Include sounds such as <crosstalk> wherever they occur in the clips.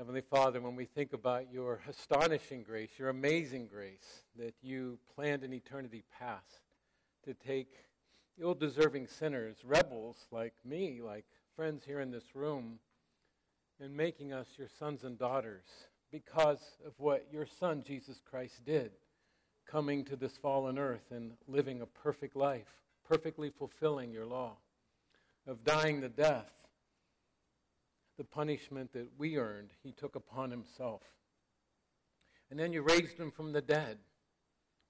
Heavenly Father, when we think about your astonishing grace, your amazing grace that you planned in eternity past to take ill deserving sinners, rebels like me, like friends here in this room, and making us your sons and daughters because of what your Son, Jesus Christ, did, coming to this fallen earth and living a perfect life, perfectly fulfilling your law, of dying the death the punishment that we earned, he took upon himself. And then you raised him from the dead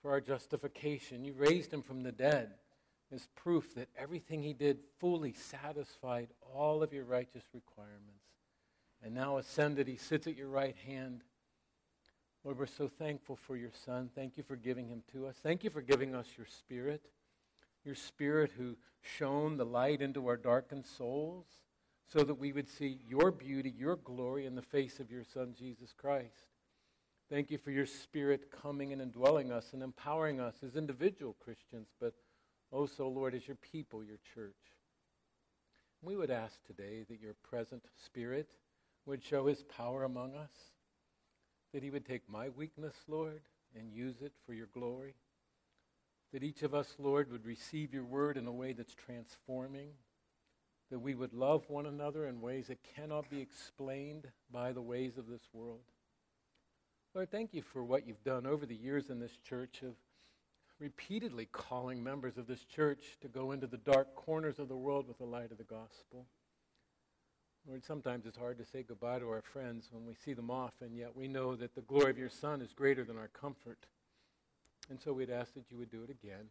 for our justification. You raised him from the dead as proof that everything he did fully satisfied all of your righteous requirements. And now ascended, he sits at your right hand. Lord, we're so thankful for your Son. Thank you for giving him to us. Thank you for giving us your Spirit, your Spirit who shone the light into our darkened souls so that we would see your beauty, your glory in the face of your Son, Jesus Christ. Thank you for your Spirit coming and indwelling us and empowering us as individual Christians, but also, Lord, as your people, your church. We would ask today that your present Spirit would show his power among us, that he would take my weakness, Lord, and use it for your glory, that each of us, Lord, would receive your word in a way that's transforming that we would love one another in ways that cannot be explained by the ways of this world. Lord, thank you for what you've done over the years in this church of repeatedly calling members of this church to go into the dark corners of the world with the light of the gospel. Lord, sometimes it's hard to say goodbye to our friends when we see them off, and yet we know that the glory of your Son is greater than our comfort. And so we'd ask that you would do it again.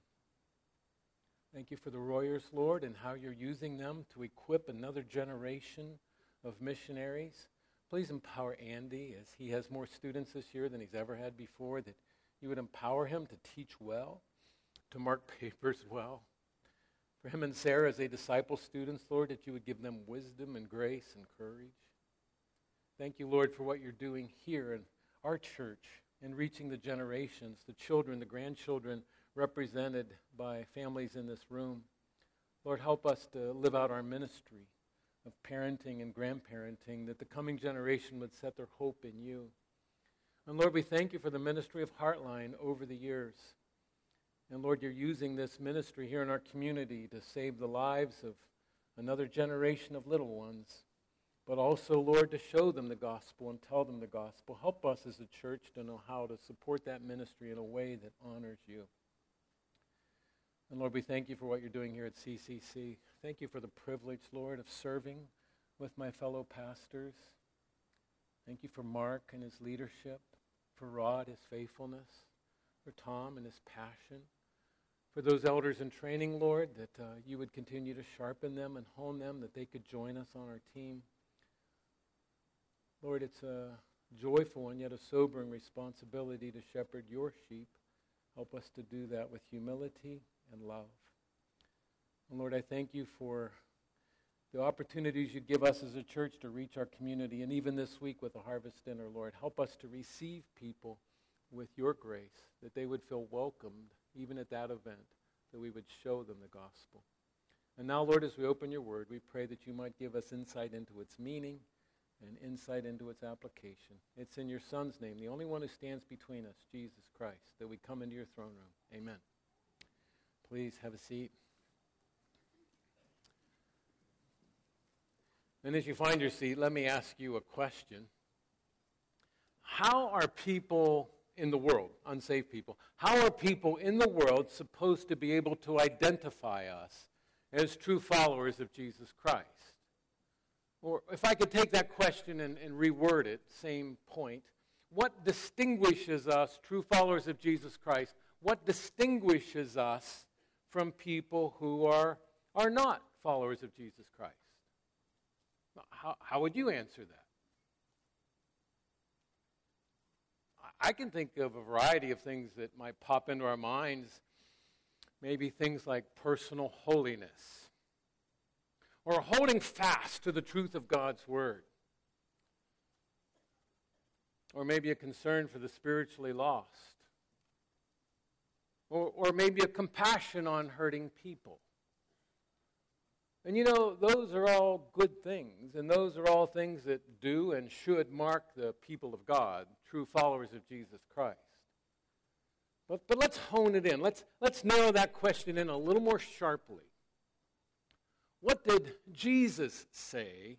Thank you for the Royers, Lord, and how you're using them to equip another generation of missionaries. Please empower Andy as he has more students this year than he's ever had before, that you would empower him to teach well, to mark <laughs> papers well. For him and Sarah as they disciple students, Lord, that you would give them wisdom and grace and courage. Thank you, Lord, for what you're doing here in our church in reaching the generations, the children, the grandchildren represented by families in this room. Lord, help us to live out our ministry of parenting and grandparenting, that the coming generation would set their hope in you. And Lord, we thank you for the ministry of Heartline over the years. And Lord, you're using this ministry here in our community to save the lives of another generation of little ones, but also, Lord, to show them the gospel and tell them the gospel. Help us as a church to know how to support that ministry in a way that honors you. And Lord, we thank you for what you're doing here at CCC. Thank you for the privilege, Lord, of serving with my fellow pastors. Thank you for Mark and his leadership, for Rod, his faithfulness, for Tom and his passion, for those elders in training, Lord, that uh, you would continue to sharpen them and hone them, that they could join us on our team. Lord, it's a joyful and yet a sobering responsibility to shepherd your sheep. Help us to do that with humility and love. And Lord, I thank you for the opportunities you give us as a church to reach our community. And even this week with the harvest dinner, Lord, help us to receive people with your grace, that they would feel welcomed even at that event, that we would show them the gospel. And now, Lord, as we open your word, we pray that you might give us insight into its meaning and insight into its application. It's in your Son's name, the only one who stands between us, Jesus Christ, that we come into your throne room. Amen. Please have a seat. And as you find your seat, let me ask you a question. How are people in the world, unsaved people, how are people in the world supposed to be able to identify us as true followers of Jesus Christ? Or if I could take that question and, and reword it, same point, what distinguishes us, true followers of Jesus Christ, what distinguishes us from people who are, are not followers of Jesus Christ? How, how would you answer that? I can think of a variety of things that might pop into our minds. Maybe things like personal holiness or holding fast to the truth of God's Word. Or maybe a concern for the spiritually lost or, or maybe a compassion on hurting people. And you know, those are all good things, and those are all things that do and should mark the people of God, true followers of Jesus Christ. But, but let's hone it in. Let's, let's narrow that question in a little more sharply. What did Jesus say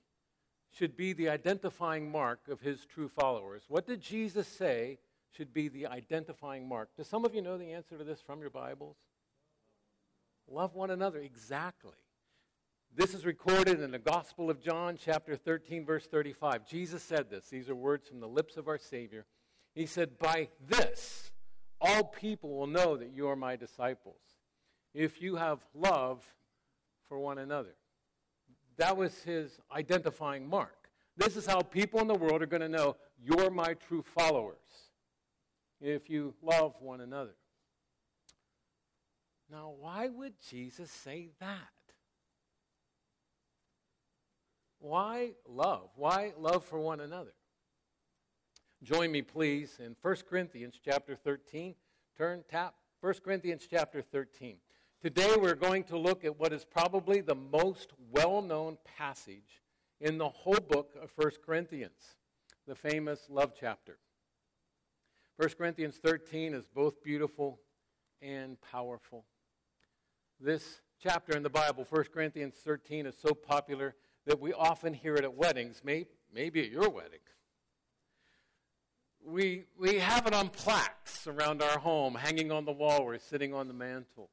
should be the identifying mark of his true followers? What did Jesus say should be the identifying mark? Do some of you know the answer to this from your Bibles? Love one another, exactly. This is recorded in the Gospel of John, chapter 13, verse 35. Jesus said this. These are words from the lips of our Savior. He said, By this, all people will know that you are my disciples, if you have love for one another. That was his identifying mark. This is how people in the world are going to know you're my true followers, if you love one another. Now, why would Jesus say that? Why love? Why love for one another? Join me, please, in 1 Corinthians chapter 13. Turn, tap, 1 Corinthians chapter 13. Today we're going to look at what is probably the most well known passage in the whole book of 1 Corinthians, the famous love chapter. 1 Corinthians 13 is both beautiful and powerful. This chapter in the Bible, 1 Corinthians 13, is so popular that we often hear it at weddings, may, maybe at your wedding. We, we have it on plaques around our home, hanging on the wall or sitting on the mantle.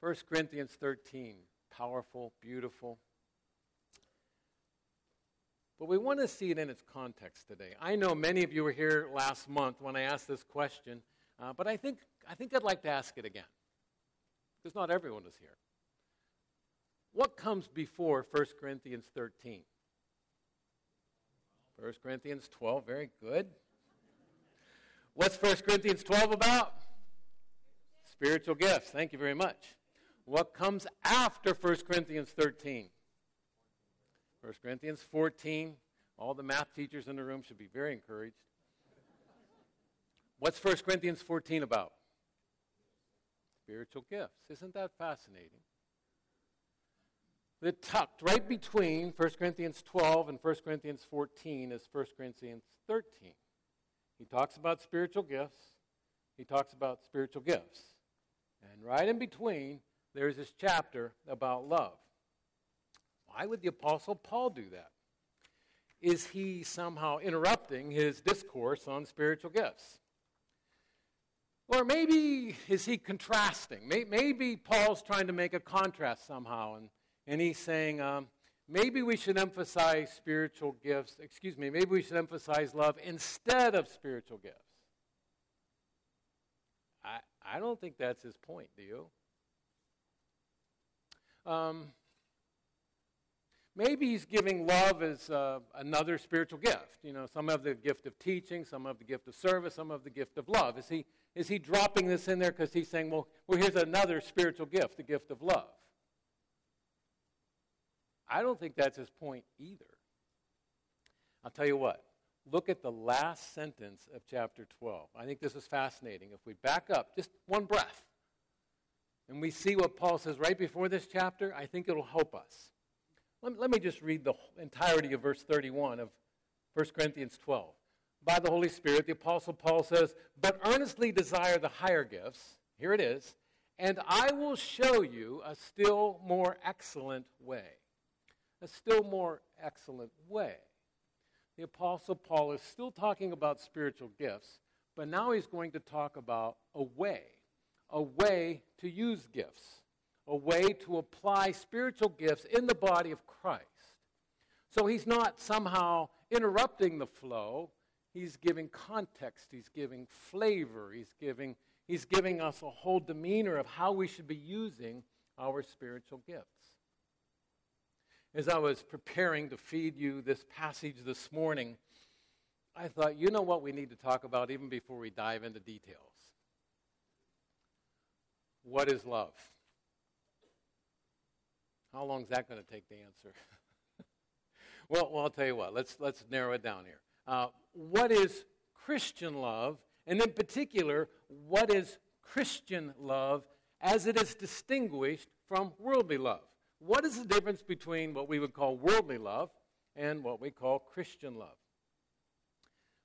1 Corinthians 13, powerful, beautiful. But we want to see it in its context today. I know many of you were here last month when I asked this question, uh, but I think, I think I'd like to ask it again. Because not everyone is here. What comes before 1 Corinthians 13? 1 Corinthians 12, very good. What's 1 Corinthians 12 about? Spiritual gifts. Thank you very much. What comes after 1 Corinthians 13? 1 Corinthians 14. All the math teachers in the room should be very encouraged. What's 1 Corinthians 14 about? Spiritual gifts. Isn't that fascinating? that tucked right between 1 Corinthians 12 and 1 Corinthians 14 is 1 Corinthians 13. He talks about spiritual gifts, he talks about spiritual gifts. And right in between, there's this chapter about love. Why would the Apostle Paul do that? Is he somehow interrupting his discourse on spiritual gifts? Or maybe is he contrasting? Maybe Paul's trying to make a contrast somehow and and he's saying, um, maybe we should emphasize spiritual gifts, excuse me, maybe we should emphasize love instead of spiritual gifts. I, I don't think that's his point, do you? Um, maybe he's giving love as uh, another spiritual gift. You know, some have the gift of teaching, some have the gift of service, some have the gift of love. Is he, is he dropping this in there because he's saying, well, well, here's another spiritual gift, the gift of love? I don't think that's his point either. I'll tell you what. Look at the last sentence of chapter 12. I think this is fascinating. If we back up just one breath and we see what Paul says right before this chapter, I think it'll help us. Let, let me just read the entirety of verse 31 of 1 Corinthians 12. By the Holy Spirit, the Apostle Paul says, But earnestly desire the higher gifts. Here it is. And I will show you a still more excellent way a still more excellent way. The Apostle Paul is still talking about spiritual gifts, but now he's going to talk about a way, a way to use gifts, a way to apply spiritual gifts in the body of Christ. So he's not somehow interrupting the flow. He's giving context, he's giving flavor, he's giving, he's giving us a whole demeanor of how we should be using our spiritual gifts as I was preparing to feed you this passage this morning, I thought, you know what we need to talk about even before we dive into details? What is love? How long is that going to take to answer? <laughs> well, well, I'll tell you what. Let's let's narrow it down here. Uh, what is Christian love, and in particular, what is Christian love as it is distinguished from worldly love? What is the difference between what we would call worldly love and what we call Christian love?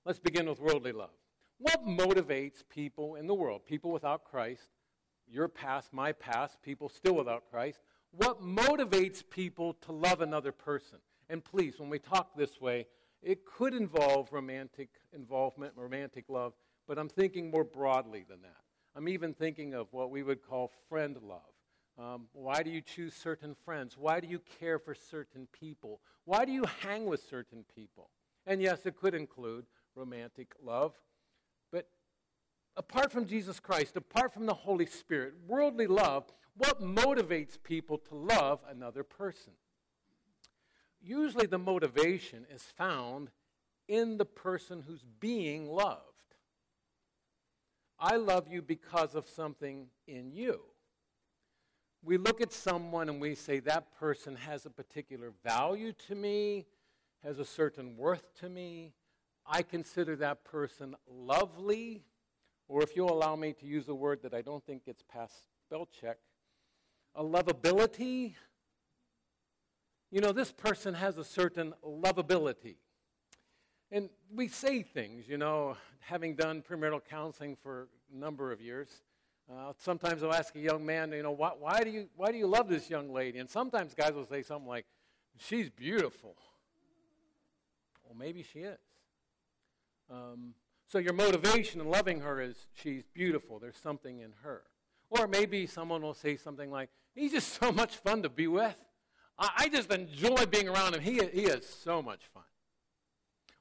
Let's begin with worldly love. What motivates people in the world, people without Christ, your past, my past, people still without Christ? What motivates people to love another person? And please, when we talk this way, it could involve romantic involvement, romantic love, but I'm thinking more broadly than that. I'm even thinking of what we would call friend love. Um, why do you choose certain friends? Why do you care for certain people? Why do you hang with certain people? And yes, it could include romantic love. But apart from Jesus Christ, apart from the Holy Spirit, worldly love, what motivates people to love another person? Usually the motivation is found in the person who's being loved. I love you because of something in you. We look at someone and we say, that person has a particular value to me, has a certain worth to me, I consider that person lovely, or if you'll allow me to use a word that I don't think gets past spell check, a lovability. You know, this person has a certain lovability. And we say things, you know, having done premarital counseling for a number of years. Uh, sometimes I'll ask a young man, you know, why, why, do you, why do you love this young lady? And sometimes guys will say something like, she's beautiful. Well, maybe she is. Um, so your motivation in loving her is she's beautiful. There's something in her. Or maybe someone will say something like, he's just so much fun to be with. I, I just enjoy being around him. He, he is so much fun.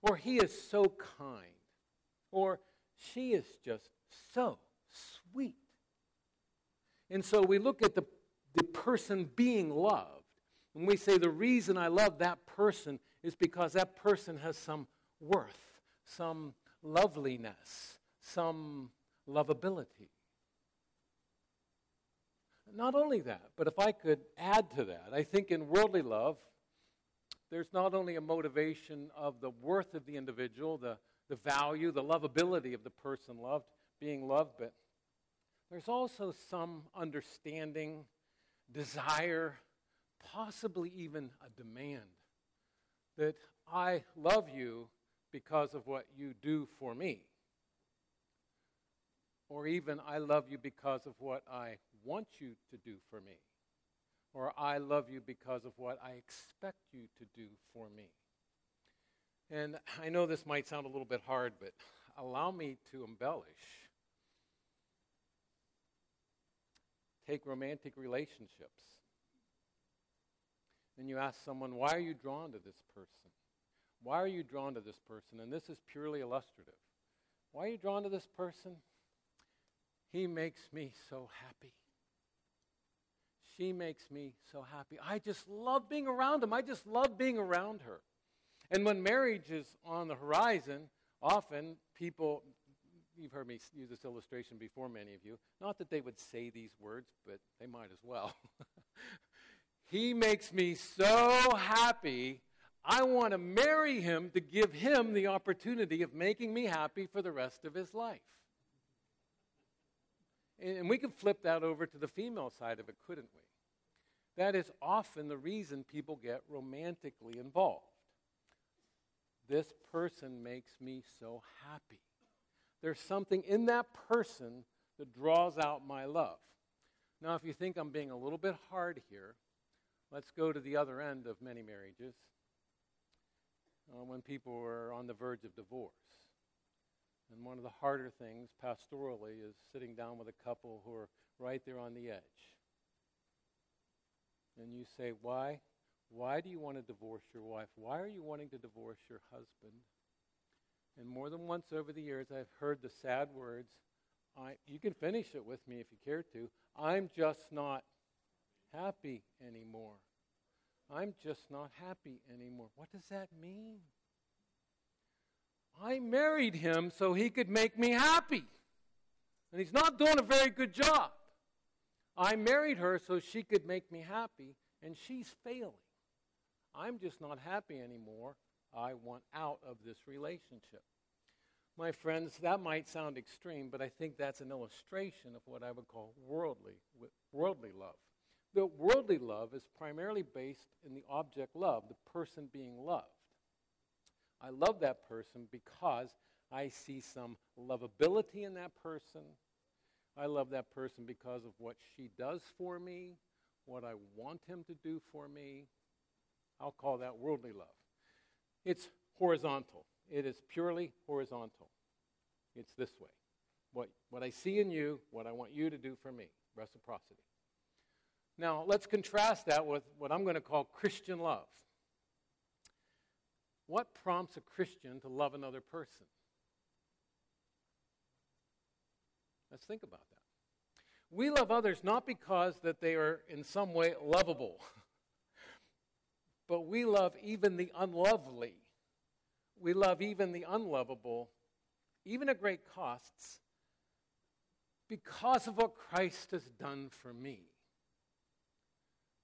Or he is so kind. Or she is just so sweet. And so we look at the, the person being loved, and we say the reason I love that person is because that person has some worth some loveliness, some lovability. Not only that, but if I could add to that, I think in worldly love, there's not only a motivation of the worth of the individual, the, the value, the lovability of the person loved, being loved, but there's also some understanding, desire, possibly even a demand that I love you because of what you do for me. Or even, I love you because of what I want you to do for me. Or I love you because of what I expect you to do for me. And I know this might sound a little bit hard, but allow me to embellish. Take romantic relationships. And you ask someone, why are you drawn to this person? Why are you drawn to this person? And this is purely illustrative. Why are you drawn to this person? He makes me so happy. She makes me so happy. I just love being around him. I just love being around her. And when marriage is on the horizon, often people, you've heard me use this illustration before, many of you. Not that they would say these words, but they might as well. <laughs> he makes me so happy I want to marry him to give him the opportunity of making me happy for the rest of his life. And we could flip that over to the female side of it, couldn't we? That is often the reason people get romantically involved. This person makes me so happy. There's something in that person that draws out my love. Now, if you think I'm being a little bit hard here, let's go to the other end of many marriages uh, when people are on the verge of divorce. And one of the harder things pastorally is sitting down with a couple who are right there on the edge. And you say, Why? Why do you want to divorce your wife? Why are you wanting to divorce your husband? And more than once over the years, I've heard the sad words, I, you can finish it with me if you care to. I'm just not happy anymore. I'm just not happy anymore. What does that mean? I married him so he could make me happy. And he's not doing a very good job. I married her so she could make me happy, and she's failing. I'm just not happy anymore. I want out of this relationship. My friends, that might sound extreme, but I think that's an illustration of what I would call worldly, worldly love. The worldly love is primarily based in the object love, the person being loved. I love that person because I see some lovability in that person. I love that person because of what she does for me, what I want him to do for me. I'll call that worldly love. It's horizontal, it is purely horizontal. It's this way what, what I see in you, what I want you to do for me, reciprocity. Now, let's contrast that with what I'm going to call Christian love. What prompts a Christian to love another person? Let's think about that. We love others not because that they are in some way lovable, <laughs> but we love even the unlovely. We love even the unlovable, even at great costs, because of what Christ has done for me.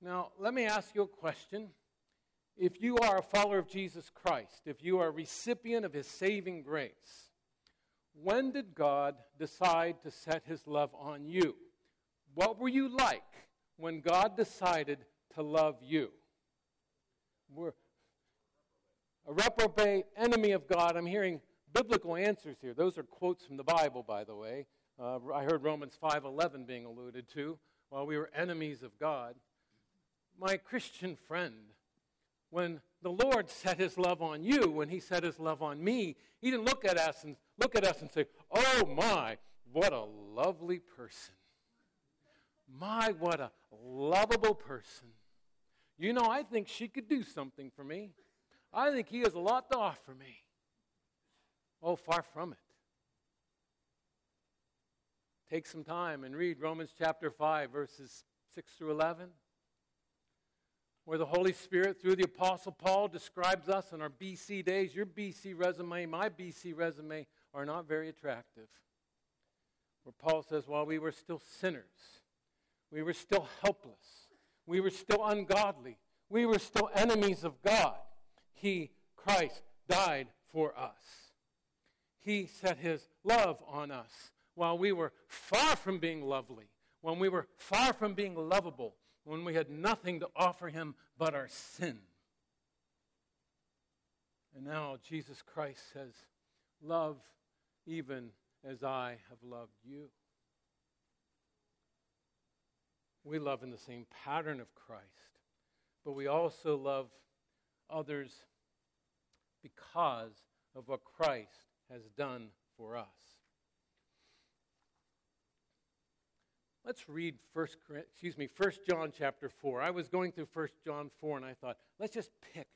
Now, let me ask you a question. If you are a follower of Jesus Christ, if you are a recipient of his saving grace, when did God decide to set his love on you? What were you like when God decided to love you? We're a reprobate enemy of God. I'm hearing biblical answers here. Those are quotes from the Bible, by the way. Uh, I heard Romans 5:11 being alluded to. While we were enemies of God, my Christian friend, when the Lord set His love on you, when He set His love on me, He didn't look at us and look at us and say, "Oh my, what a lovely person! My, what a lovable person! You know, I think she could do something for me. I think He has a lot to offer me." Oh, far from it. Take some time and read Romans chapter 5, verses 6 through 11, where the Holy Spirit, through the Apostle Paul, describes us in our BC days. Your BC resume, my BC resume, are not very attractive. Where Paul says, while we were still sinners, we were still helpless, we were still ungodly, we were still enemies of God, He, Christ, died for us. He set His love on us while we were far from being lovely, when we were far from being lovable, when we had nothing to offer him but our sin. And now Jesus Christ says, Love even as I have loved you. We love in the same pattern of Christ, but we also love others because of what Christ has done for us. Let's read first excuse me, First John chapter 4. I was going through First John 4 and I thought, let's just pick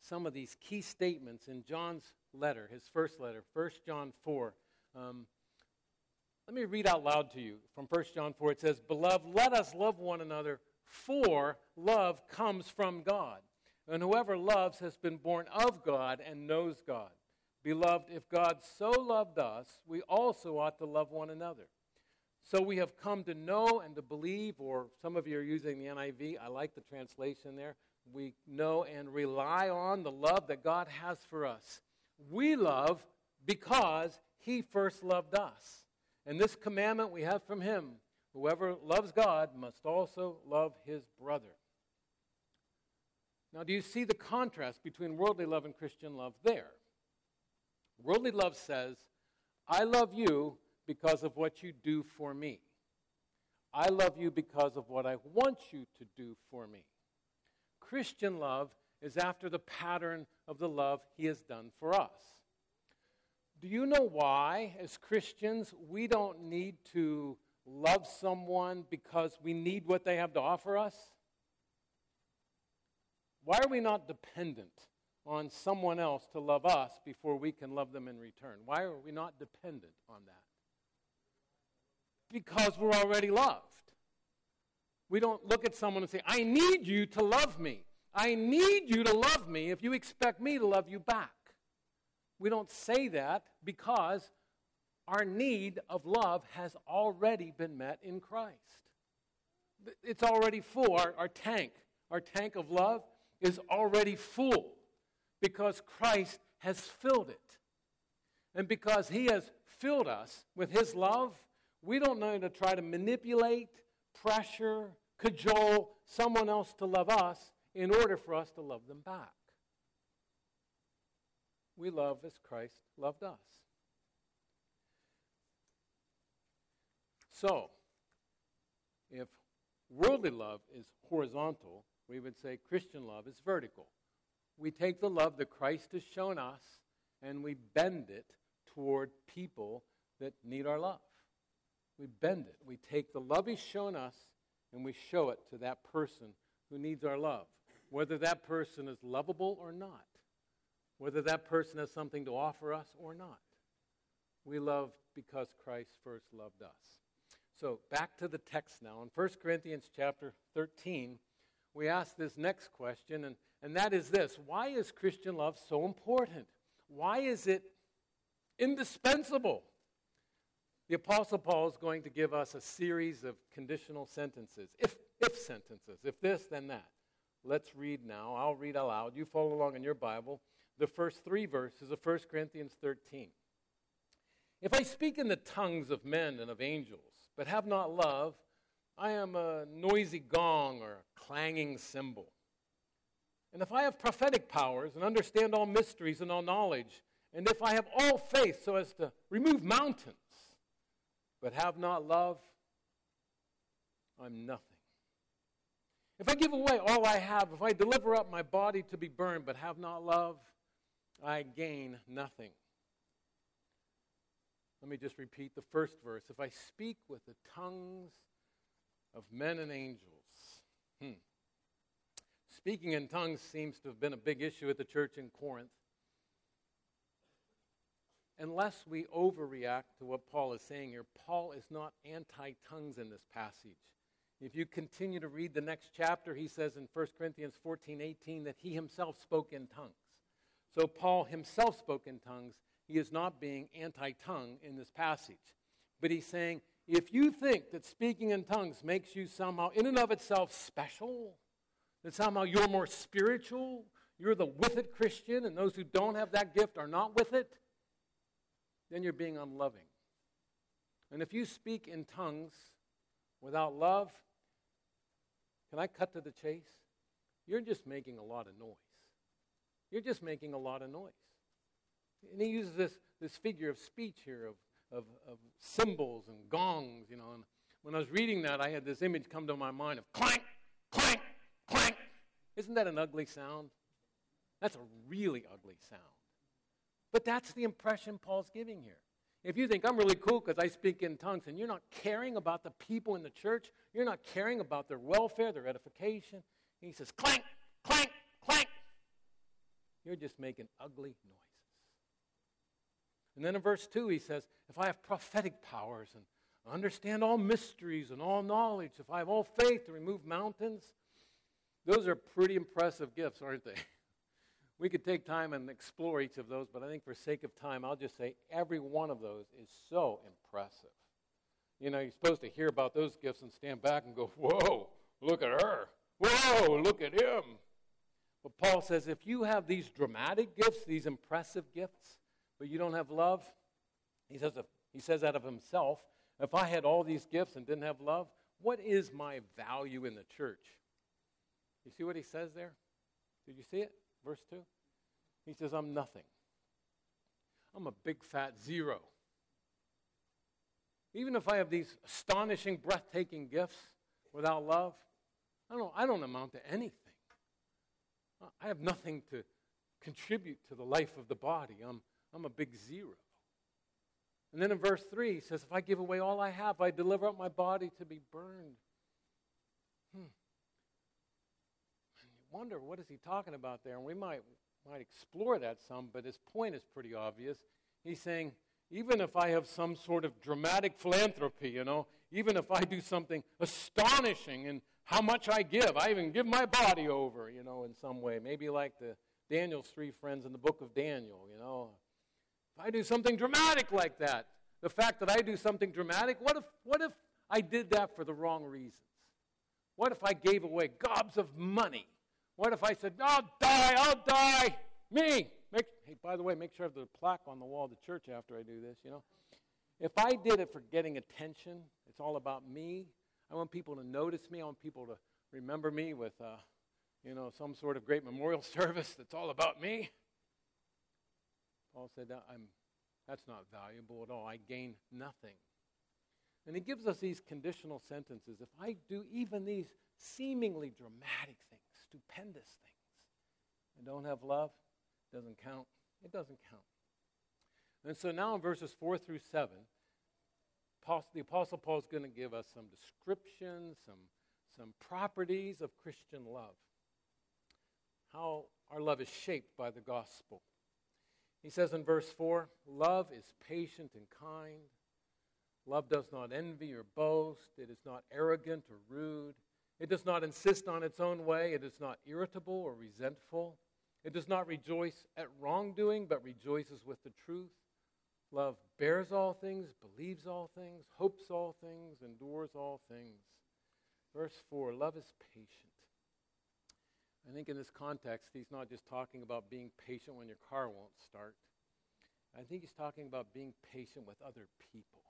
some of these key statements in John's letter, his first letter, First John 4. Um, let me read out loud to you from First John 4. It says, Beloved, let us love one another, for love comes from God. And whoever loves has been born of God and knows God. Beloved, if God so loved us, we also ought to love one another. So we have come to know and to believe, or some of you are using the NIV. I like the translation there. We know and rely on the love that God has for us. We love because He first loved us. And this commandment we have from Him whoever loves God must also love his brother. Now, do you see the contrast between worldly love and Christian love there? Worldly love says, I love you because of what you do for me. I love you because of what I want you to do for me. Christian love is after the pattern of the love he has done for us. Do you know why, as Christians, we don't need to love someone because we need what they have to offer us? Why are we not dependent on someone else to love us before we can love them in return? Why are we not dependent on that? because we're already loved. We don't look at someone and say, I need you to love me. I need you to love me if you expect me to love you back. We don't say that because our need of love has already been met in Christ. It's already full. Our, our tank, our tank of love is already full because Christ has filled it. And because he has filled us with his love, we don't know to try to manipulate, pressure, cajole someone else to love us in order for us to love them back. We love as Christ loved us. So, if worldly love is horizontal, we would say Christian love is vertical. We take the love that Christ has shown us and we bend it toward people that need our love. We bend it. We take the love He's shown us and we show it to that person who needs our love, whether that person is lovable or not, whether that person has something to offer us or not. We love because Christ first loved us. So back to the text now. In 1 Corinthians chapter 13, we ask this next question, and, and that is this Why is Christian love so important? Why is it indispensable? The Apostle Paul is going to give us a series of conditional sentences, if, if sentences, if this, then that. Let's read now. I'll read aloud. You follow along in your Bible. The first three verses of 1 Corinthians 13. If I speak in the tongues of men and of angels, but have not love, I am a noisy gong or a clanging cymbal. And if I have prophetic powers and understand all mysteries and all knowledge, and if I have all faith so as to remove mountains, but have not love, I'm nothing. If I give away all I have, if I deliver up my body to be burned, but have not love, I gain nothing. Let me just repeat the first verse. If I speak with the tongues of men and angels, hmm. Speaking in tongues seems to have been a big issue at the church in Corinth. Unless we overreact to what Paul is saying here, Paul is not anti tongues in this passage. If you continue to read the next chapter, he says in 1 Corinthians 14 18 that he himself spoke in tongues. So Paul himself spoke in tongues. He is not being anti tongue in this passage. But he's saying, if you think that speaking in tongues makes you somehow, in and of itself, special, that somehow you're more spiritual, you're the with it Christian, and those who don't have that gift are not with it, then you're being unloving. And if you speak in tongues without love, can I cut to the chase? You're just making a lot of noise. You're just making a lot of noise. And he uses this, this figure of speech here of, of, of and gongs, you know. And when I was reading that, I had this image come to my mind of clank, clank, clank. Isn't that an ugly sound? That's a really ugly sound. But that's the impression Paul's giving here. If you think I'm really cool because I speak in tongues and you're not caring about the people in the church, you're not caring about their welfare, their edification, he says, clank, clank. You're just making ugly noises. And then in verse 2, he says, If I have prophetic powers and understand all mysteries and all knowledge, if I have all faith to remove mountains, those are pretty impressive gifts, aren't they? <laughs> We could take time and explore each of those, but I think for sake of time, I'll just say every one of those is so impressive. You know, you're supposed to hear about those gifts and stand back and go, Whoa, look at her. Whoa, look at him. But Paul says if you have these dramatic gifts, these impressive gifts, but you don't have love, he says, if, he says that of himself. If I had all these gifts and didn't have love, what is my value in the church? You see what he says there? Did you see it? Verse 2. He says, I'm nothing. I'm a big fat zero. Even if I have these astonishing, breathtaking gifts without love, I don't, I don't amount to anything. I have nothing to contribute to the life of the body. I'm, I'm a big zero. And then in verse 3, he says, If I give away all I have, I deliver up my body to be burned. Hmm wonder what is he talking about there, and we might might explore that some, but his point is pretty obvious. He's saying, even if I have some sort of dramatic philanthropy, you know, even if I do something astonishing in how much I give, I even give my body over, you know, in some way, maybe like the Daniel's three friends in the book of Daniel, you know. If I do something dramatic like that, the fact that I do something dramatic, what if, what if I did that for the wrong reasons? What if I gave away gobs of money what if I said, I'll die, I'll die, me? Make, hey, by the way, make sure I have the plaque on the wall of the church after I do this, you know. If I did it for getting attention, it's all about me, I want people to notice me. I want people to remember me with, uh, you know, some sort of great memorial <laughs> service that's all about me. Paul said, I'm, that's not valuable at all. I gain nothing. And he gives us these conditional sentences. If I do even these seemingly dramatic things, stupendous things, and don't have love, it doesn't count. It doesn't count. And so now in verses 4 through 7, the Apostle Paul is going to give us some descriptions, some, some properties of Christian love. How our love is shaped by the gospel. He says in verse 4 Love is patient and kind. Love does not envy or boast. It is not arrogant or rude. It does not insist on its own way. It is not irritable or resentful. It does not rejoice at wrongdoing, but rejoices with the truth. Love bears all things, believes all things, hopes all things, endures all things. Verse 4 love is patient. I think in this context, he's not just talking about being patient when your car won't start. I think he's talking about being patient with other people.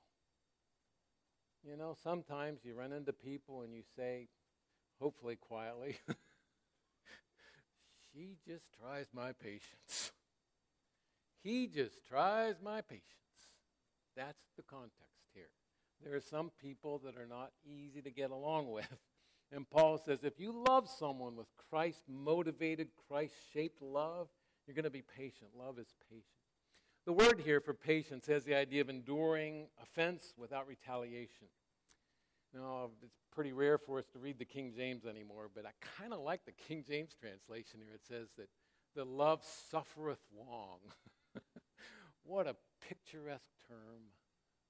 You know, sometimes you run into people and you say, hopefully quietly, <laughs> she just tries my patience. He just tries my patience. That's the context here. There are some people that are not easy to get along <laughs> with. And Paul says if you love someone with Christ motivated, Christ shaped love, you're going to be patient. Love is patient. The word here for patience has the idea of enduring offense without retaliation. Now, it's pretty rare for us to read the King James anymore, but I kind of like the King James translation here. It says that the love suffereth long. <laughs> what a picturesque term.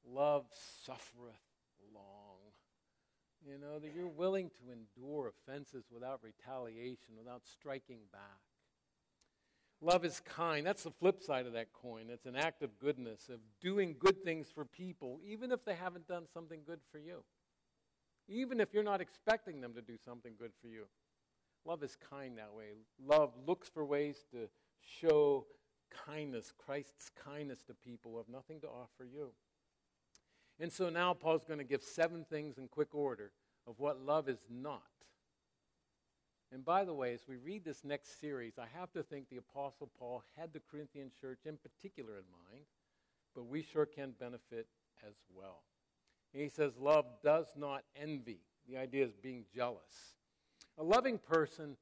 Love suffereth long. You know, that you're willing to endure offenses without retaliation, without striking back. Love is kind. That's the flip side of that coin. It's an act of goodness, of doing good things for people, even if they haven't done something good for you. Even if you're not expecting them to do something good for you. Love is kind that way. Love looks for ways to show kindness, Christ's kindness to people who have nothing to offer you. And so now Paul's going to give seven things in quick order of what love is not. And by the way, as we read this next series, I have to think the Apostle Paul had the Corinthian church in particular in mind, but we sure can benefit as well. And he says, Love does not envy. The idea is being jealous. A loving person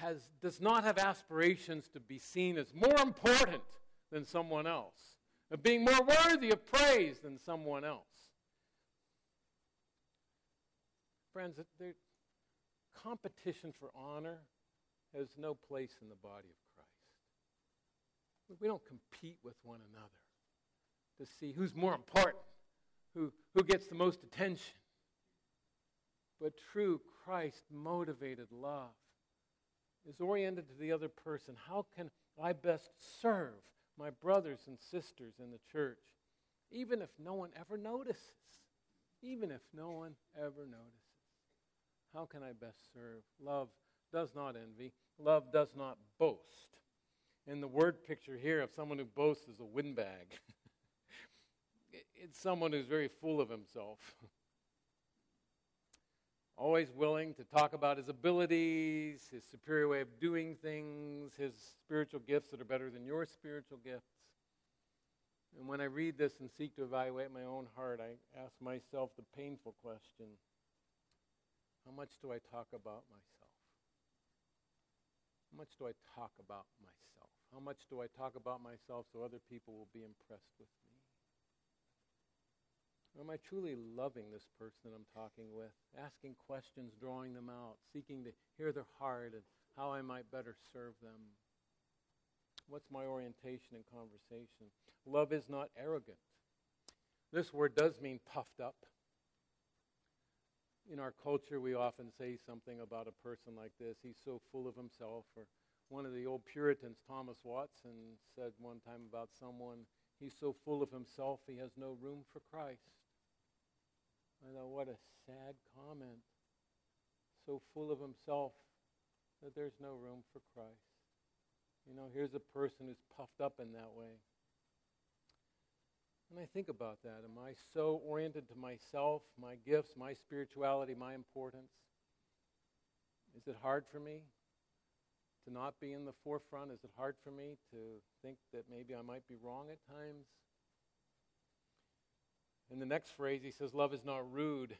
has, does not have aspirations to be seen as more important than someone else, of being more worthy of praise than someone else. Friends, competition for honor has no place in the body of Christ. We don't compete with one another to see who's more important, who, who gets the most attention. But true Christ motivated love is oriented to the other person. How can I best serve my brothers and sisters in the church, even if no one ever notices? Even if no one ever notices. How can I best serve? Love does not envy, love does not boast. And the word picture here of someone who boasts is a windbag. <laughs> it's someone who's very full of himself. <laughs> always willing to talk about his abilities, his superior way of doing things, his spiritual gifts that are better than your spiritual gifts. And when I read this and seek to evaluate my own heart, I ask myself the painful question how much do I talk about myself? How much do I talk about myself? How much do I talk about myself so other people will be impressed with me? Am I truly loving this person I'm talking with, asking questions, drawing them out, seeking to hear their heart and how I might better serve them? What's my orientation in conversation? Love is not arrogant. This word does mean puffed up. In our culture, we often say something about a person like this. He's so full of himself. Or one of the old Puritans, Thomas Watson, said one time about someone, he's so full of himself, he has no room for Christ. I know what a sad comment. So full of himself that there's no room for Christ. You know, here's a person who's puffed up in that way. And I think about that. Am I so oriented to myself, my gifts, my spirituality, my importance? Is it hard for me to not be in the forefront? Is it hard for me to think that maybe I might be wrong at times? In the next phrase, he says, Love is not rude.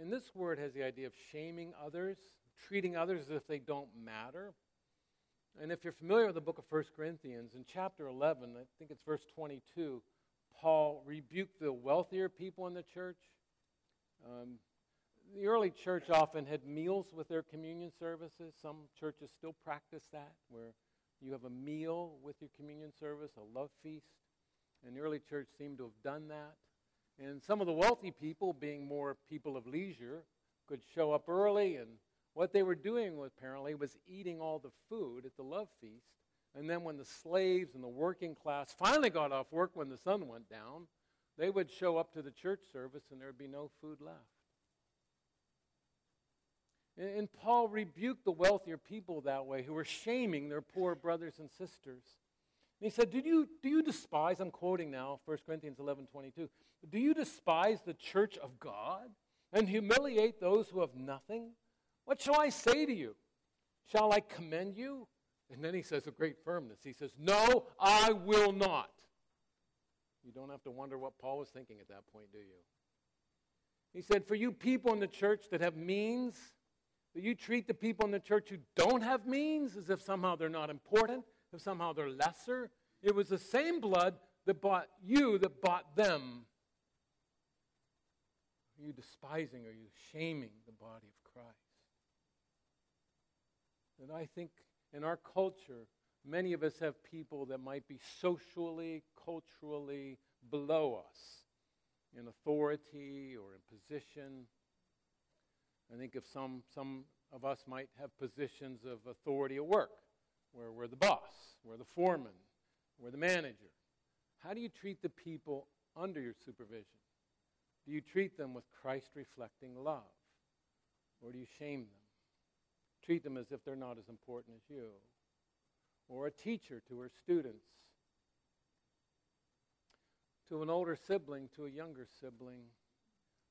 And this word has the idea of shaming others, treating others as if they don't matter. And if you're familiar with the book of 1 Corinthians, in chapter 11, I think it's verse 22, Paul rebuked the wealthier people in the church. Um, the early church often had meals with their communion services. Some churches still practice that, where you have a meal with your communion service, a love feast. And the early church seemed to have done that. And some of the wealthy people, being more people of leisure, could show up early. And what they were doing, apparently, was eating all the food at the love feast and then when the slaves and the working class finally got off work when the sun went down, they would show up to the church service and there'd be no food left. And Paul rebuked the wealthier people that way who were shaming their poor brothers and sisters. And he said, do you, do you despise, I'm quoting now 1 Corinthians 11 22, do you despise the church of God and humiliate those who have nothing? What shall I say to you? Shall I commend you? And then he says with great firmness, he says, No, I will not. You don't have to wonder what Paul was thinking at that point, do you? He said, For you people in the church that have means, that you treat the people in the church who don't have means as if somehow they're not important, if somehow they're lesser. It was the same blood that bought you that bought them. Are you despising? Are you shaming the body of Christ? And I think in our culture, many of us have people that might be socially, culturally below us in authority or in position. I think of some, some of us might have positions of authority at work, where we're the boss, we're the foreman, we're the manager. How do you treat the people under your supervision? Do you treat them with Christ reflecting love? Or do you shame them? treat them as if they're not as important as you. Or a teacher to her students, to an older sibling, to a younger sibling.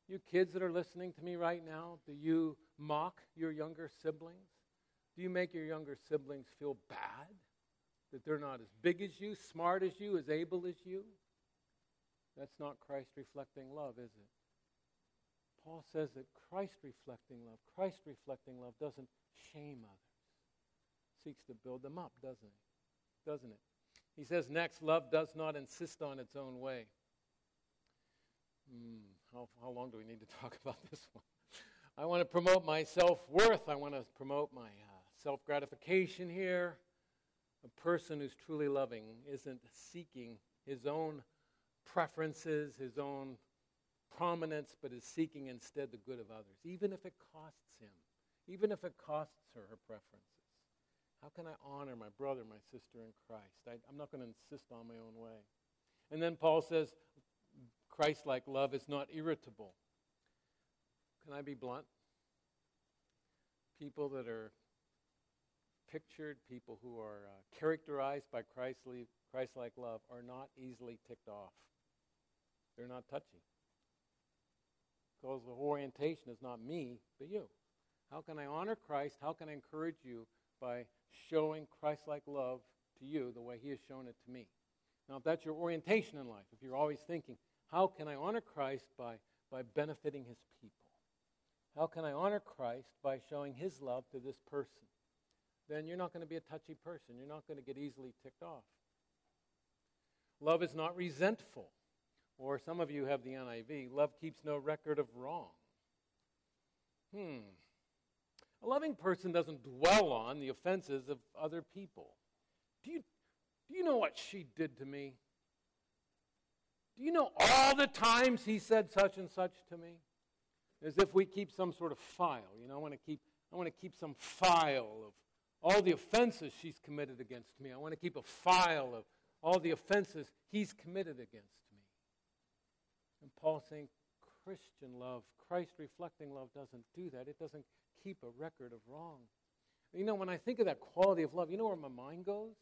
You kids that are listening to me right now, do you mock your younger siblings? Do you make your younger siblings feel bad that they're not as big as you, smart as you, as able as you? That's not Christ reflecting love, is it? Paul says that Christ reflecting love, Christ reflecting love doesn't shame others, seeks to build them up, doesn't it? Doesn't it? He says next, love does not insist on its own way. Hmm, how, how long do we need to <laughs> talk about this one? I want to promote my self worth. I want to promote my uh, self gratification here. A person who's truly loving isn't seeking his own preferences, his own prominence, but is seeking instead the good of others, even if it costs him even if it costs her her preferences. How can I honor my brother, my sister in Christ? I, am not going to insist on my own way. And then Paul says, Christ like love is not irritable. Can I be blunt? People that are pictured, people who are uh, characterized by Christ like love, are not easily ticked off. They're not touchy. Because the orientation is not me, but you. How can I honor Christ? How can I encourage you by showing Christ like love to you the way He has shown it to me? Now, if that's your orientation in life, if you're always thinking, how can I honor Christ by, by benefiting His people? How can I honor Christ by showing His love to this person? Then you're not going to be a touchy person. You're not going to get easily ticked off. Love is not resentful. Or some of you have the NIV. Love keeps no record of wrong. Hmm. A loving person doesn't dwell on the offenses of other people. Do you, do you know what she did to me? Do you know all the times he said such and such to me? As if we keep some sort of file. You know, I want to keep, I want to keep some file of all the offenses she's committed against me. I want to keep a file of all the offenses he's committed against me. And Paul's saying Christian love, Christ reflecting love, doesn't do that. It doesn't keep a record of wrong. You know, when I think of that quality of love, you know where my mind goes?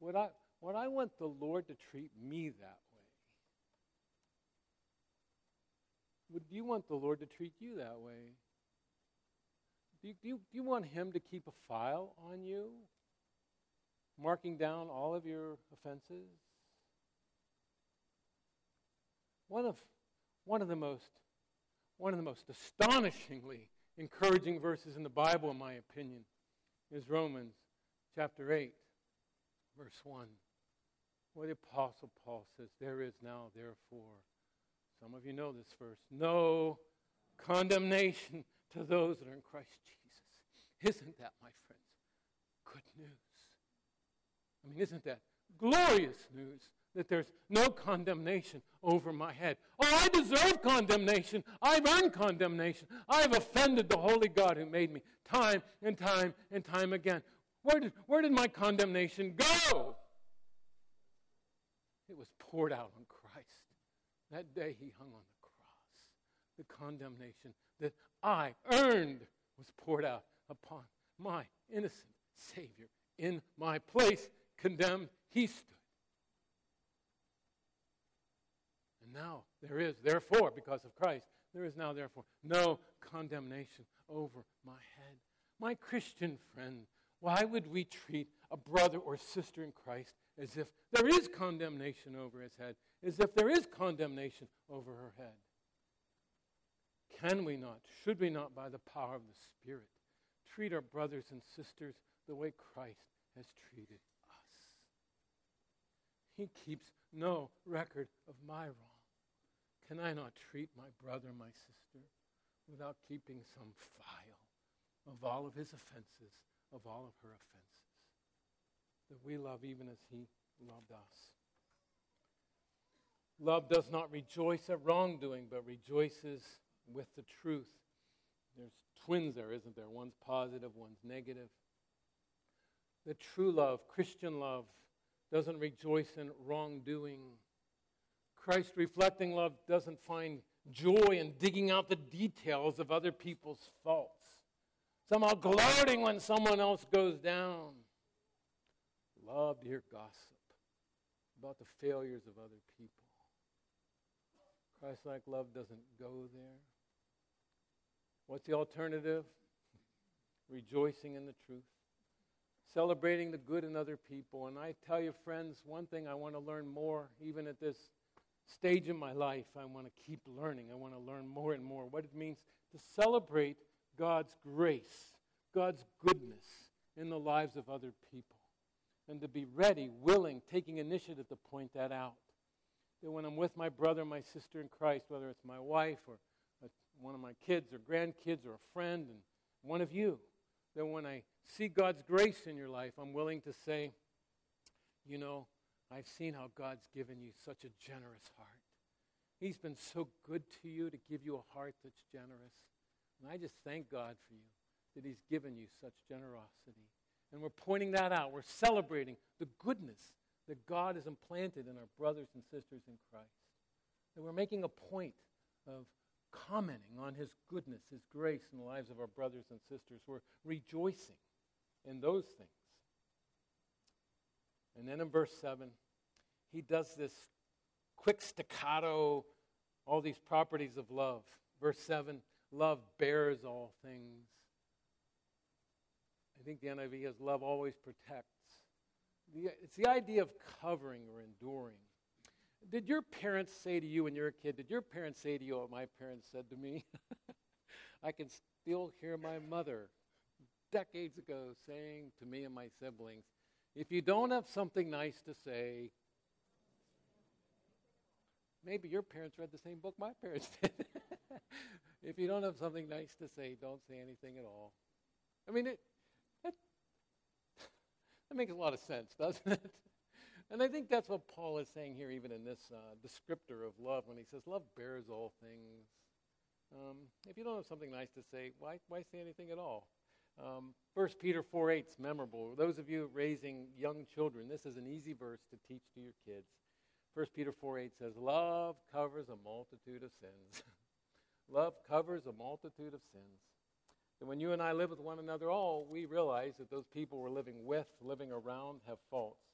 Would I, would I want the Lord to treat me that way? Would you want the Lord to treat you that way? Do you, do, you, do you want Him to keep a file on you, marking down all of your offenses? One of, one of the most one of the most astonishingly encouraging verses in the Bible, in my opinion, is Romans chapter 8, verse 1, where the Apostle Paul says, There is now, therefore, some of you know this verse, no condemnation to those that are in Christ Jesus. Isn't that, my friends, good news? I mean, isn't that glorious news? that there's no condemnation over my head. Oh, I deserve condemnation. I've earned condemnation. I've offended the holy God who made me time and time and time again. Where did, where did my condemnation go? It was poured out on Christ. That day he hung on the cross. The condemnation that I earned was poured out upon my innocent Savior. In my place, condemned, he stood. And now there is, therefore, because of Christ, there is now, therefore, no condemnation over my head. My Christian friend, why would we treat a brother or sister in Christ as if there is condemnation over his head, as if there is condemnation over her head? Can we not, should we not, by the power of the Spirit, treat our brothers and sisters the way Christ has treated us? He keeps no record of my wrong. Can I not treat my brother, my sister, without keeping some file of all of his offenses, of all of her offenses? That we love even as he loved us. Love does not rejoice at wrongdoing, but rejoices with the truth. There's twins there, isn't there? One's positive, one's negative. The true love, Christian love, doesn't rejoice in wrongdoing Christ reflecting love doesn't find joy in digging out the details of other people's faults, somehow gloating when someone else goes down. Love to hear gossip about the failures of other people. Christ like love doesn't go there. What's the alternative? Rejoicing in the truth, celebrating the good in other people. And I tell you, friends, one thing I want to learn more, even at this stage in my life, I want to keep learning. I want to learn more and more what it means to celebrate God's grace, God's goodness in the lives of other people, and to be ready, willing, taking initiative to point that out. That when I'm with my brother, my sister in Christ, whether it's my wife or one of my kids or grandkids or a friend, and one of you, that when I see God's grace in your life, I'm willing to say, you know, I've seen how God's given you such a generous heart. He's been so good to you to give you a heart that's generous. And I just thank God for you that He's given you such generosity. And we're pointing that out. We're celebrating the goodness that God has implanted in our brothers and sisters in Christ. And we're making a point of commenting on His goodness, His grace in the lives of our brothers and sisters. We're rejoicing in those things. And then in verse 7, he does this quick staccato, all these properties of love. Verse 7 love bears all things. I think the NIV has love always protects. It's the idea of covering or enduring. Did your parents say to you when you were a kid, did your parents say to you what my parents said to me? <laughs> I can still hear my mother decades ago saying to me and my siblings, if you don't have something nice to say, maybe your parents read the same book my parents <laughs> did. if you don't have something nice to say, don't say anything at all. I mean, it, it, that makes a lot of sense, doesn't it? And I think that's what Paul is saying here, even in this uh, descriptor of love, when he says, Love bears all things. Um, if you don't have something nice to say, why, why say anything at all? Um, 1 Peter 4 8 is memorable. Those of you raising young children, this is an easy verse to teach to your kids. 1 Peter 4 8 says, Love covers a multitude of sins. <laughs> Love covers a multitude of sins. And when you and I live with one another, all we realize that those people we're living with, living around, have faults.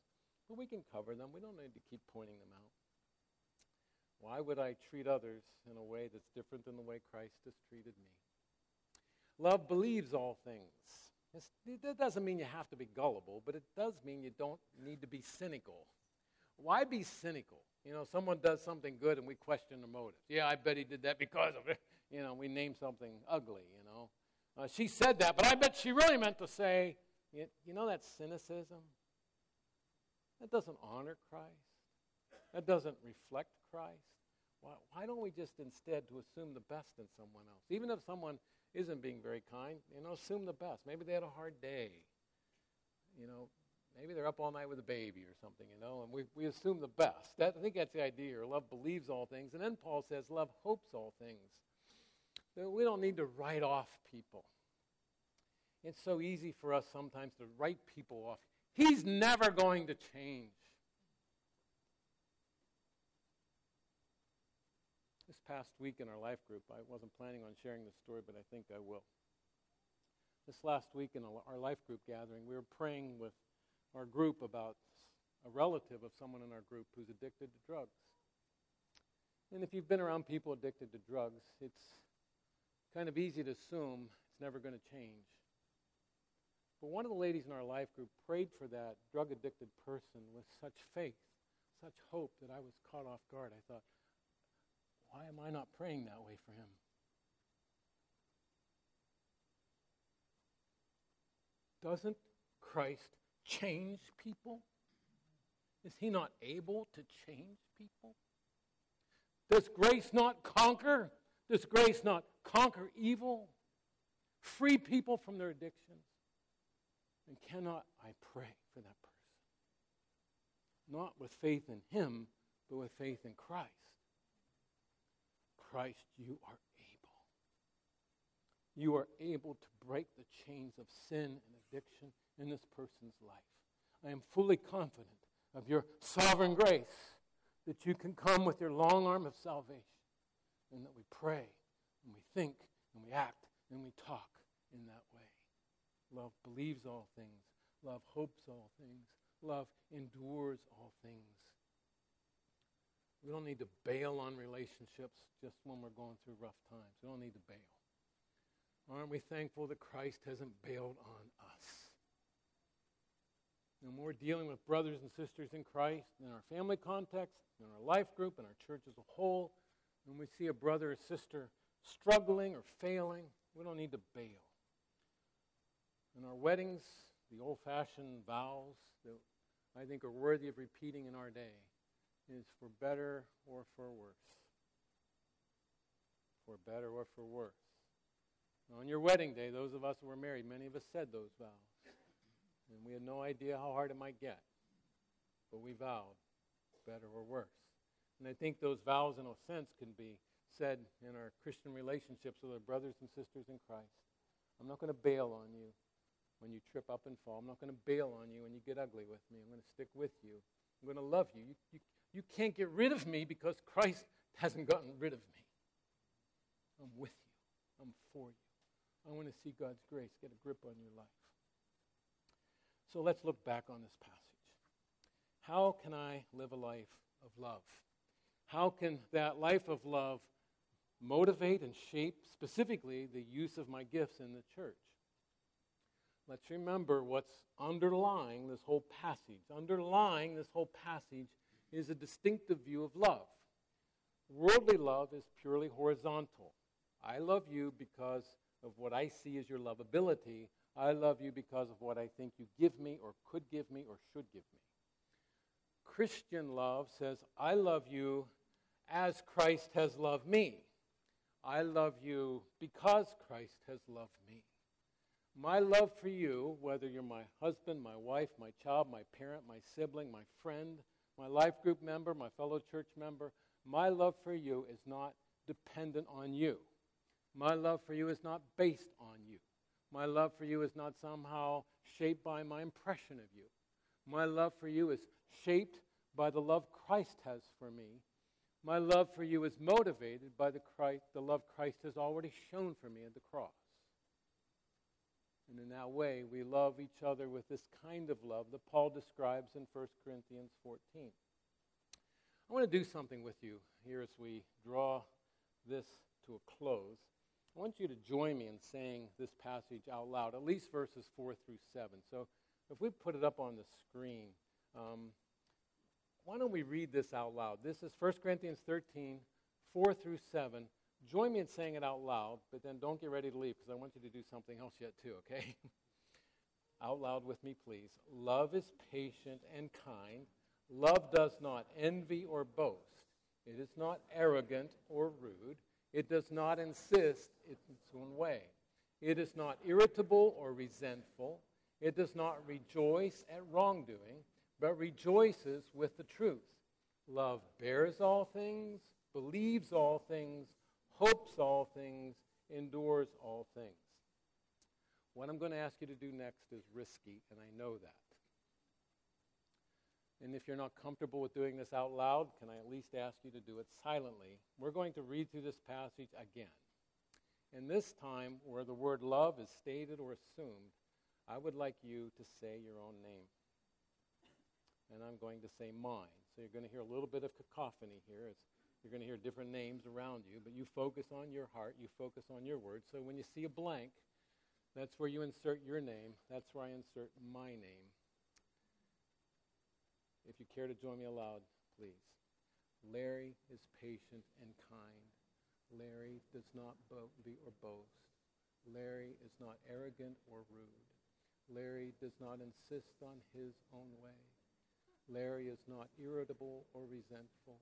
But we can cover them. We don't need to keep pointing them out. Why would I treat others in a way that's different than the way Christ has treated me? Love believes all things. It's, that doesn't mean you have to be gullible, but it does mean you don't need to be cynical. Why be cynical? You know, someone does something good and we question the motives. Yeah, I bet he did that because of it. <laughs> You know, we name something ugly, you know. Uh, she said that, but I bet she really meant to say, you, you know, that cynicism? That doesn't honor Christ. That doesn't reflect Christ. Why, why don't we just instead to assume the best in someone else? Even if someone isn't being very kind, you know, assume the best. Maybe they had a hard day. You know, maybe they're up all night with a baby or something, you know, and we, we assume the best. That, I think that's the idea. Love believes all things. And then Paul says, love hopes all things. We don't need to write off people. It's so easy for us sometimes to write people off. He's never going to change. This past week in our life group, I wasn't planning on sharing this story, but I think I will. This last week in our life group gathering, we were praying with our group about a relative of someone in our group who's addicted to drugs. And if you've been around people addicted to drugs, it's kind of easy to assume it's never going to change. But one of the ladies in our life group prayed for that drug addicted person with such faith, such hope that I was caught off guard. I thought, why am I not praying that way for him? Doesn't Christ change people? Is he not able to change people? Does grace not conquer? Does grace not conquer evil? Free people from their addictions? And cannot I pray for that person? Not with faith in him, but with faith in Christ. Christ, you are able. You are able to break the chains of sin and addiction in this person's life. I am fully confident of your sovereign grace that you can come with your long arm of salvation and that we pray and we think and we act and we talk in that way. Love believes all things. Love hopes all things. Love endures all things. We don't need to bail on relationships just when we're going through rough times. We don't need to bail. Aren't we thankful that Christ hasn't bailed on us? And we're dealing with brothers and sisters in Christ, in our family context, in our life group, in our church as a whole, when we see a brother or sister struggling or failing, we don't need to bail. In our weddings, the old fashioned vows that I think are worthy of repeating in our day is for better or for worse. For better or for worse. On your wedding day, those of us who were married, many of us said those vows. And we had no idea how hard it might get. But we vowed better or worse. And I think those vows, in a sense, can be said in our Christian relationships with our brothers and sisters in Christ. I'm not going to bail on you when you trip up and fall. I'm not going to bail on you when you get ugly with me. I'm going to stick with you. I'm going to love you. You, you. you can't get rid of me because Christ hasn't gotten rid of me. I'm with you. I'm for you. I want to see God's grace get a grip on your life. So let's look back on this passage. How can I live a life of love? How can that life of love motivate and shape specifically the use of my gifts in the church? Let's remember what's underlying this whole passage. Underlying this whole passage is a distinctive view of love. Worldly love is purely horizontal. I love you because of what I see as your lovability. I love you because of what I think you give me or could give me or should give me. Christian love says, I love you as Christ has loved me. I love you because Christ has loved me. My love for you, whether you're my husband, my wife, my child, my parent, my sibling, my friend, my life group member, my fellow church member, my love for you is not dependent on you. My love for you is not based on you. My love for you is not somehow shaped by my impression of you. My love for you is shaped by the love Christ has for me. My love for you is motivated by the, Christ, the love Christ has already shown for me at the cross. And in that way, we love each other with this kind of love that Paul describes in 1 Corinthians 14. I want to do something with you here as we draw this to a close. I want you to join me in saying this passage out loud, at least verses 4 through 7. So if we put it up on the screen, um, why don't we read this out loud? This is 1 Corinthians 13, 4 through 7. Join me in saying it out loud, but then don't get ready to leave because I want you to do something else yet, too, okay? <laughs> out loud with me, please. Love is patient and kind. Love does not envy or boast. It is not arrogant or rude. It does not insist its own way. It is not irritable or resentful. It does not rejoice at wrongdoing, but rejoices with the truth. Love bears all things, believes all things, hopes all things, endures all things. What I'm going to ask you to do next is risky, and I know that. And if you're not comfortable with doing this out loud, can I at least ask you to do it silently? We're going to read through this passage again. And this time, where the word love is stated or assumed, I would like you to say your own name. And I'm going to say mine. So you're going to hear a little bit of cacophony here. You're going to hear different names around you, but you focus on your heart, you focus on your words. So when you see a blank, that's where you insert your name. That's where I insert my name. If you care to join me aloud, please. Larry is patient and kind. Larry does not boast or boast. Larry is not arrogant or rude. Larry does not insist on his own way. Larry is not irritable or resentful.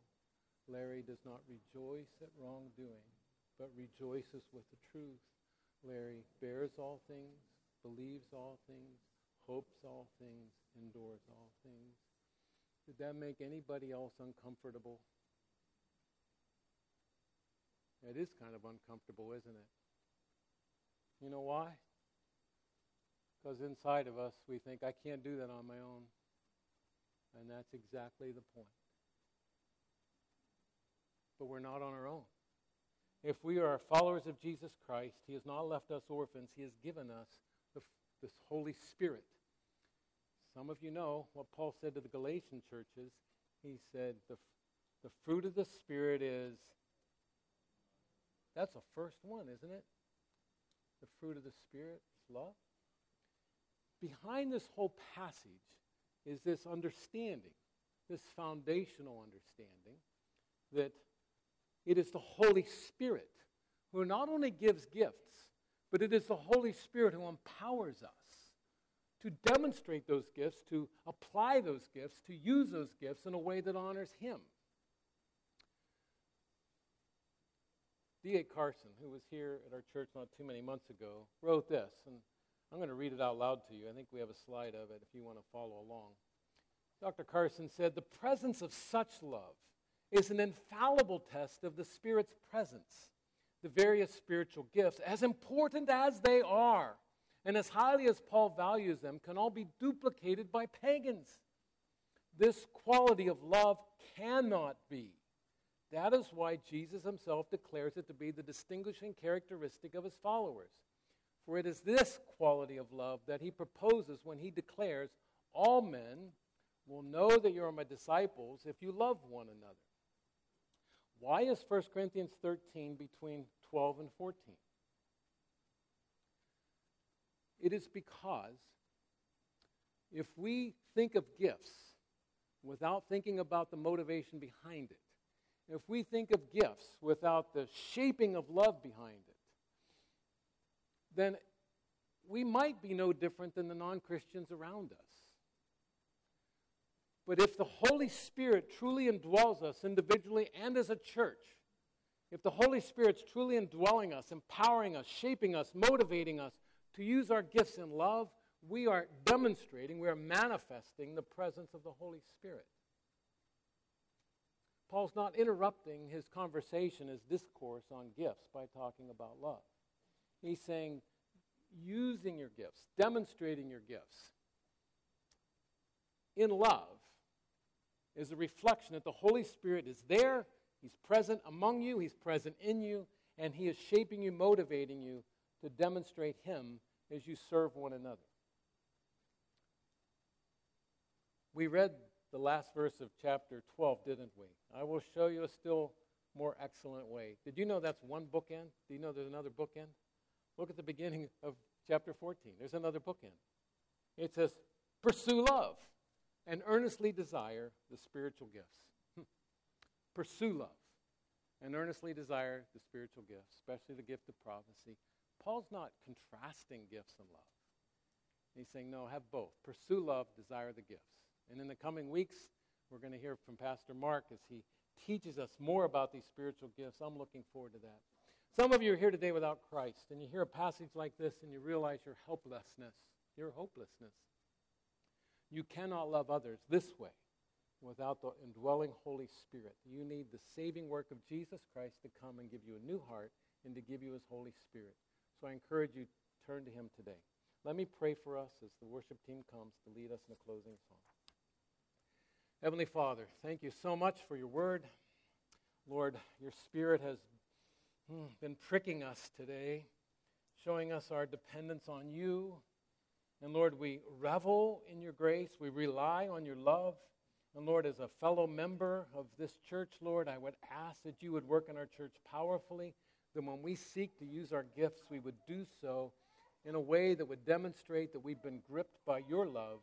Larry does not rejoice at wrongdoing, but rejoices with the truth. Larry bears all things, believes all things, hopes all things, endures all things. Did that make anybody else uncomfortable? It is kind of uncomfortable, isn't it? You know why? Because inside of us, we think, I can't do that on my own. And that's exactly the point. But we're not on our own. If we are followers of Jesus Christ, He has not left us orphans. He has given us the, this Holy Spirit some of you know what Paul said to the Galatian churches. He said, the, the fruit of the Spirit is, that's the first one, isn't it? The fruit of the Spirit is love. Behind this whole passage is this understanding, this foundational understanding, that it is the Holy Spirit who not only gives gifts, but it is the Holy Spirit who empowers us to demonstrate those gifts, to apply those gifts, to use those gifts in a way that honors Him. D.A. Carson, who was here at our church not too many months ago, wrote this, and I'm going to read it out loud to you. I think we have a slide of it if you want to follow along. Dr. Carson said, The presence of such love is an infallible test of the Spirit's presence. The various spiritual gifts, as important as they are, and as highly as Paul values them, can all be duplicated by pagans. This quality of love cannot be. That is why Jesus himself declares it to be the distinguishing characteristic of his followers. For it is this quality of love that he proposes when he declares, All men will know that you are my disciples if you love one another. Why is 1 Corinthians 13 between 12 and 14? It is because if we think of gifts without thinking about the motivation behind it, if we think of gifts without the shaping of love behind it, then we might be no different than the non Christians around us. But if the Holy Spirit truly indwells us individually and as a church, if the Holy Spirit's truly indwelling us, empowering us, shaping us, motivating us, to use our gifts in love, we are demonstrating, we are manifesting the presence of the Holy Spirit. Paul's not interrupting his conversation, his discourse on gifts by talking about love. He's saying, using your gifts, demonstrating your gifts in love is a reflection that the Holy Spirit is there, He's present among you, He's present in you, and He is shaping you, motivating you to demonstrate Him as you serve one another. We read the last verse of chapter 12, didn't we? I will show you a still more excellent way. Did you know that's one bookend? Do you know there's another bookend? Look at the beginning of chapter 14. There's another bookend. It says, Pursue love and earnestly desire the spiritual gifts. Hmm. Pursue love and earnestly desire the spiritual gifts, especially the gift of prophecy. Paul's not contrasting gifts and love. He's saying, no, have both. Pursue love, desire the gifts. And in the coming weeks, we're going to hear from Pastor Mark as he teaches us more about these spiritual gifts. I'm looking forward to that. Some of you are here today without Christ, and you hear a passage like this and you realize your helplessness, your hopelessness. You cannot love others this way without the indwelling Holy Spirit. You need the saving work of Jesus Christ to come and give you a new heart and to give you his Holy Spirit. So I encourage you, to turn to him today. Let me pray for us as the worship team comes to lead us in a closing song. Heavenly Father, thank you so much for your word. Lord, your Spirit has hmm, been pricking us today, showing us our dependence on you. And Lord, we revel in your grace, we rely on your love. And Lord, as a fellow member of this church, Lord, I would ask that you would work in our church powerfully, that when we seek to use our gifts, we would do so in a way that would demonstrate that we've been gripped by your love,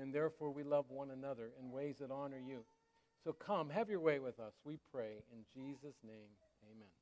and therefore we love one another in ways that honor you. So come, have your way with us, we pray. In Jesus' name, amen.